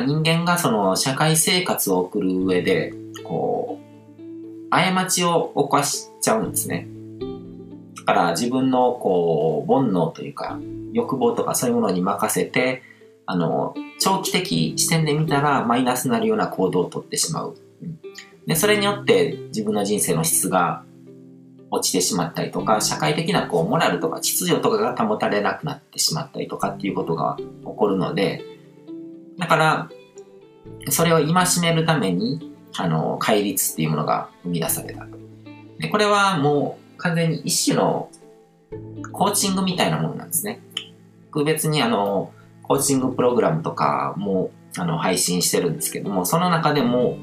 か人間がその社会生活を送る上で、こう、過ちを犯しちゃうんですね。だから自分のこう、煩悩というか、欲望とかそういうものに任せて、あの、長期的視点で見たらマイナスになるような行動をとってしまう。で、それによって自分の人生の質が落ちてしまったりとか、社会的なこう、モラルとか秩序とかが保たれなくなってしまったりとかっていうことが起こるので、だから、それを戒めるために、あの、戒律っていうものが生み出された。で、これはもう完全に一種のコーチングみたいなものなんですね。特別にあの、コーチングプログラムとかも、あの、配信してるんですけども、その中でも、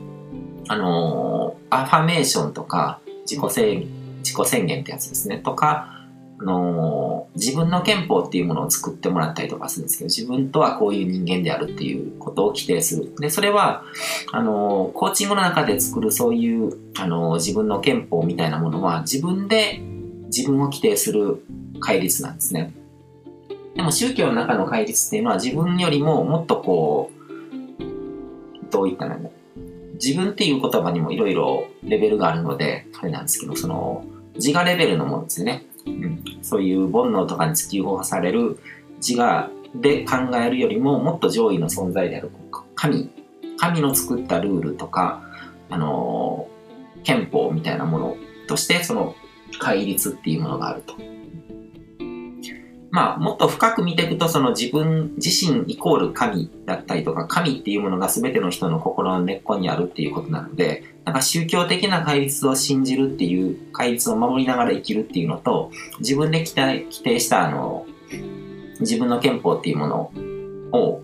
あの、アファメーションとか、自己制、自己宣言ってやつですね、とか、あの自分の憲法っていうものを作ってもらったりとかするんですけど、自分とはこういう人間であるっていうことを規定する。で、それは、あのコーチングの中で作るそういう、あの自分の憲法みたいなものは自分で自分を規定する戒律なんですね。でも宗教の中の戒律っていうのは自分よりももっとこう、どういったらいいんだ自分っていう言葉にもいろいろレベルがあるので、あれなんですけど、その、自我レベルのものですね。そういう煩悩とかに突き動かされる自我で考えるよりももっと上位の存在である神、神の作ったルールとか、あの、憲法みたいなものとして、その戒律っていうものがあると。まあ、もっと深く見ていくと、その自分自身イコール神だったりとか、神っていうものが全ての人の心の根っこにあるっていうことなので、なんか宗教的な戒律を信じるっていう、戒律を守りながら生きるっていうのと、自分で規定規定したあの、自分の憲法っていうものを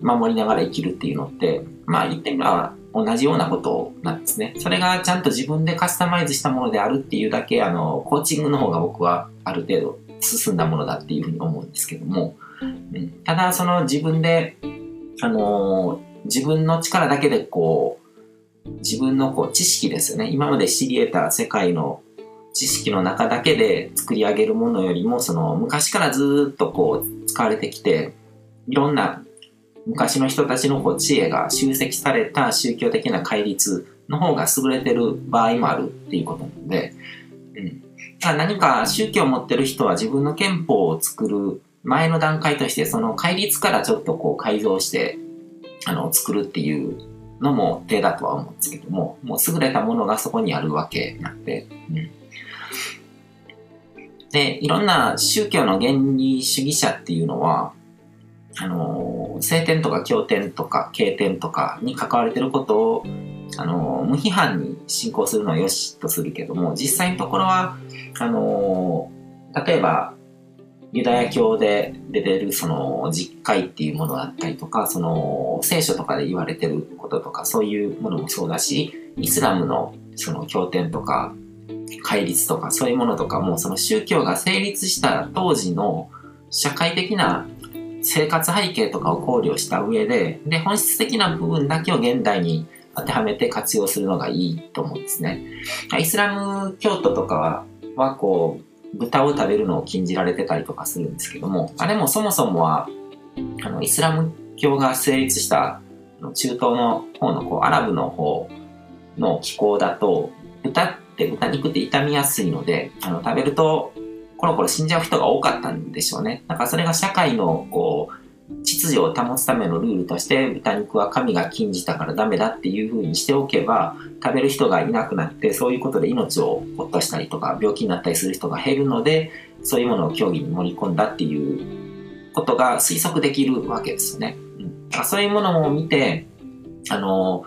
守りながら生きるっていうのって、まあ言ってみれば同じようなことなんですね。それがちゃんと自分でカスタマイズしたものであるっていうだけ、あの、コーチングの方が僕はある程度進んだものだっていうふうに思うんですけども、うん、ただその自分で、あのー、自分の力だけでこう、自分のこう知識ですよね。今まで知り得た世界の知識の中だけで作り上げるものよりも、その昔からずっとこう使われてきて、いろんな昔の人たちのこう知恵が集積された宗教的な戒律の方が優れてる場合もあるっていうことなので、うん、何か宗教を持ってる人は自分の憲法を作る前の段階としてその戒律からちょっとこう改造してあの作るっていうのも手だとは思うんですけどももう優れたものがそこにあるわけなんで、うん、でいろんな宗教の原理主義者っていうのはあの聖典とか経典とか経典とかに関われてることをあの無批判に信仰するのはよしとするけども実際のところはあの例えばユダヤ教で出てるその実会っていうものだったりとかその聖書とかで言われてることとかそういうものもそうだしイスラムのその経典とか戒律とかそういうものとかもその宗教が成立した当時の社会的な生活背景とかを考慮した上でで本質的な部分だけを現代に当てはめて活用するのがいいと思うんですね。イスラム教徒とかはこう豚を食べるのを禁じられてたりとかするんですけどもあれもそもそもはあのイスラム教が成立した中東の方のこうアラブの方の気候だと豚って豚肉って傷みやすいのであの食べるとコロコロ死んじゃう人が多かったんでしょうね。だかそれが社会のこう秩序を保つためのルールとして豚肉は神が禁じたからダメだっていうふうにしておけば食べる人がいなくなってそういうことで命を落としたりとか病気になったりする人が減るのでそういうものを競技に盛り込んだっていうことが推測できるわけですよね。うん、そういうものを見てあの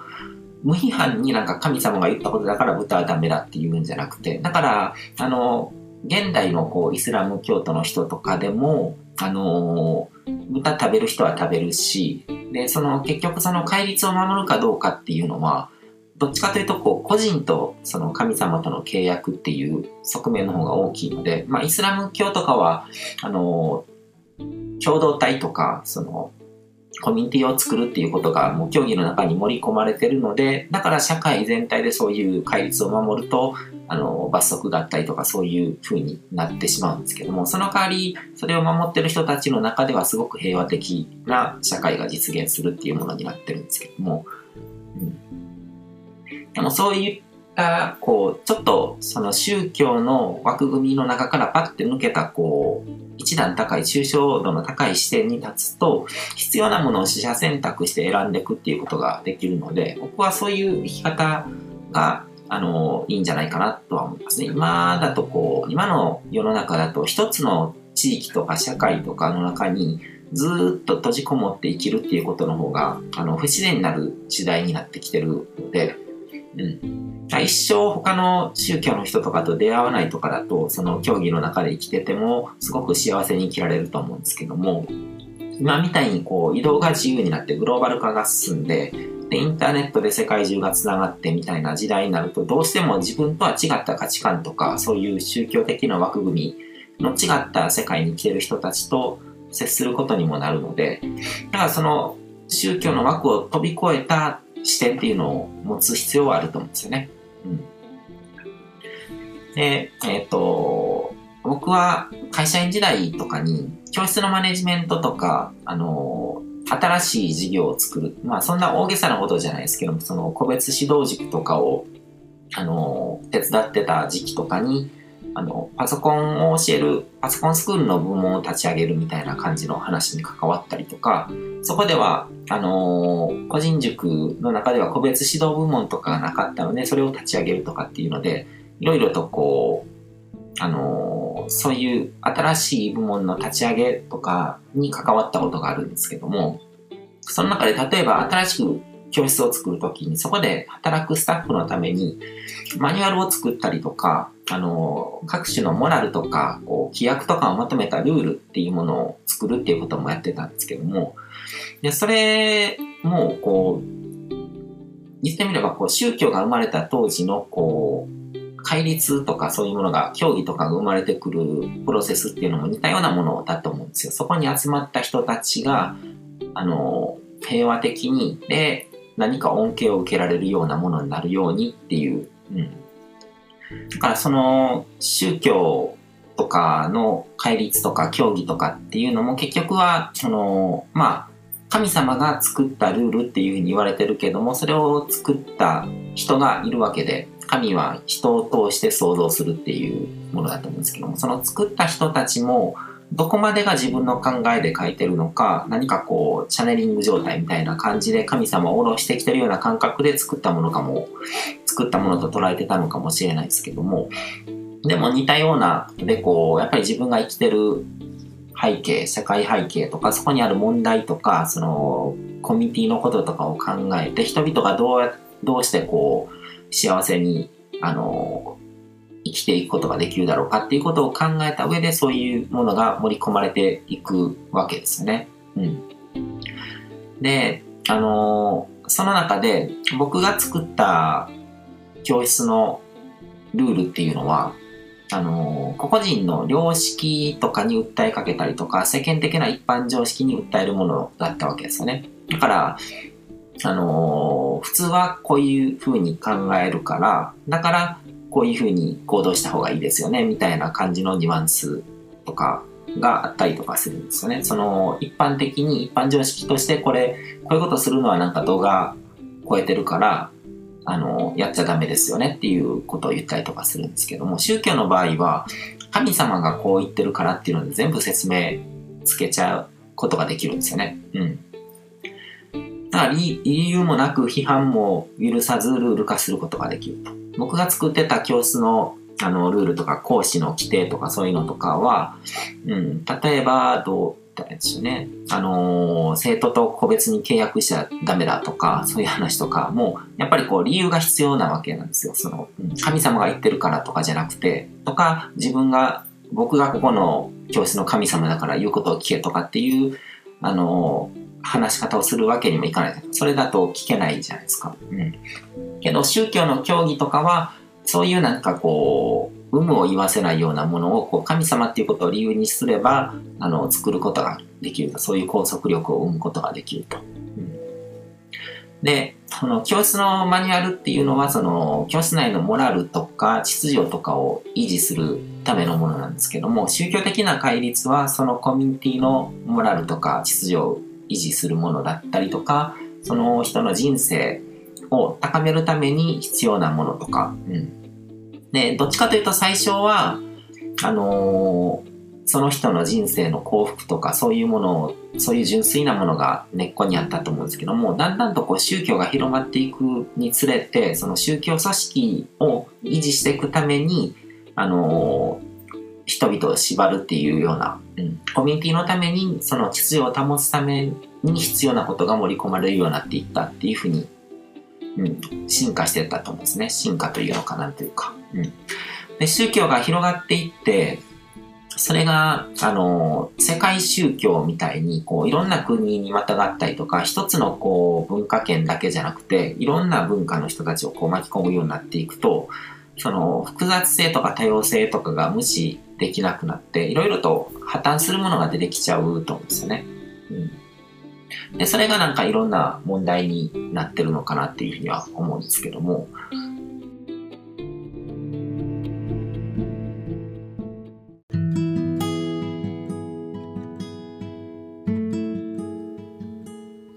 無批判になんか神様が言ったことだから豚はダメだっていうんじゃなくてだからあの現代のこうイスラム教徒の人とかでもあの豚食べる人は食べるし、で、その結局その戒律を守るかどうかっていうのは、どっちかというとこう個人とその神様との契約っていう側面の方が大きいので、まあイスラム教とかは、あの、共同体とか、その、コミュニティを作るっていうことがもう競技の中に盛り込まれてるので、だから社会全体でそういう戒律を守ると、あの、罰則があったりとかそういう風になってしまうんですけども、その代わり、それを守ってる人たちの中ではすごく平和的な社会が実現するっていうものになってるんですけども、うん。でもそういったこうちょっとその宗教の枠組みの中からパッて抜けたこう一段高い抽象度の高い視点に立つと必要なものを取捨選択して選んでいくっていうことができるので僕はそういう生き方があのいいんじゃないかなとは思いますね。今だとこう今の世の中だと一つの地域とか社会とかの中にずっと閉じこもって生きるっていうことの方があの不自然になる時代になってきてるので、うん、一生他の宗教の人とかと出会わないとかだとその競技の中で生きててもすごく幸せに生きられると思うんですけども今みたいにこう移動が自由になってグローバル化が進んででインターネットで世界中がつながってみたいな時代になるとどうしても自分とは違った価値観とかそういう宗教的な枠組みの違った世界に生きてる人たちと接することにもなるのでだからその宗教の枠を飛び越えた視点っていうのを持つ必要はあると思うんですよね。うん。で、えっ、ー、と、僕は会社員時代とかに教室のマネジメントとか、あの、新しい事業を作る。まあそんな大げさなことじゃないですけども、その個別指導塾とかを、あの、手伝ってた時期とかに、あの、パソコンを教える、パソコンスクールの部門を立ち上げるみたいな感じの話に関わったりとか、そこでは、あのー、個人塾の中では個別指導部門とかがなかったので、それを立ち上げるとかっていうので、いろいろとこう、あのー、そういう新しい部門の立ち上げとかに関わったことがあるんですけども、その中で例えば新しく教室を作るときに、そこで働くスタッフのために、マニュアルを作ったりとか、あの、各種のモラルとか、こう、規約とかをまとめたルールっていうものを作るっていうこともやってたんですけども、で、それも、こう、言ってみれば、こう、宗教が生まれた当時の、こう、戒律とかそういうものが、競技とかが生まれてくるプロセスっていうのも似たようなものだと思うんですよ。そこに集まった人たちが、あの、平和的に、で、何か恩恵を受けられるようなものになるようにっていう、うん。だからその宗教とかの戒律とか教義とかっていうのも結局は、その、まあ、神様が作ったルールっていうふうに言われてるけども、それを作った人がいるわけで、神は人を通して想像するっていうものだと思うんですけども、その作った人たちも、どこまでが自分の考えで書いてるのか、何かこう、チャネリング状態みたいな感じで神様を下ろしてきてるような感覚で作ったものかも、作ったものと捉えてたのかもしれないですけども、でも似たような、でこう、やっぱり自分が生きてる背景、社会背景とか、そこにある問題とか、その、コミュニティのこととかを考えて、人々がどう、どうしてこう、幸せに、あの、生きていくことができるだろうかっていうことを考えた上でそういうものが盛り込まれていくわけですね。うん。で、あのその中で僕が作った教室のルールっていうのは、あの個々人の良識とかに訴えかけたりとか、世間的な一般常識に訴えるものだったわけですよね。だから、あの普通はこういうふうに考えるから、だからこういうふうに行動した方がいいですよね、みたいな感じのニュアンスとかがあったりとかするんですよね。その一般的に一般常識としてこれ、こういうことするのはなんか動画超えてるから、あの、やっちゃダメですよねっていうことを言ったりとかするんですけども、宗教の場合は、神様がこう言ってるからっていうので全部説明つけちゃうことができるんですよね。うん。だから理由もなく批判も許さずルール化することができると。僕が作ってた教室のあのルールとか講師の規定とかそういうのとかは、うん、例えばどだですよね。あのー、生徒と個別に契約しちゃダメだとか、そういう話とかも、やっぱりこう理由が必要なわけなんですよ。その、神様が言ってるからとかじゃなくて、とか、自分が、僕がここの教室の神様だから言うことを聞けとかっていう、あのー、話し方をするわけにもいかない。それだと聞けないじゃないですか。うん。けど宗教の教義とかは、そういうなんかこう、有無を言わせないようなものをこう神様っていうことを理由にすればあの作ることができるとそういう拘束力を生むことができると。で、その教室のマニュアルっていうのは、その教室内のモラルとか秩序とかを維持するためのものなんですけども、宗教的な戒律はそのコミュニティのモラルとか秩序を維持するものだったりとか、その人の人生を高めるために必要なものとか、うん。で、どっちかというと最初は、あのーその人の人生の幸福とかそういうものをそういう純粋なものが根っこにあったと思うんですけどもだんだんとこう宗教が広まっていくにつれてその宗教組織を維持していくためにあの人々を縛るっていうような、うん、コミュニティのためにその秩序を保つために必要なことが盛り込まれるようになっていったっていうふうに、うん、進化していったと思うんですね。進化というのかなというか、うん、で宗教が広がっていってそれが、あの、世界宗教みたいに、こう、いろんな国にまたがったりとか、一つのこう、文化圏だけじゃなくて、いろんな文化の人たちをこう巻き込むようになっていくと、その、複雑性とか多様性とかが無視できなくなって、いろいろと破綻するものが出てきちゃうと思うんですよね。うん。で、それがなんかいろんな問題になってるのかなっていうふうには思うんですけども、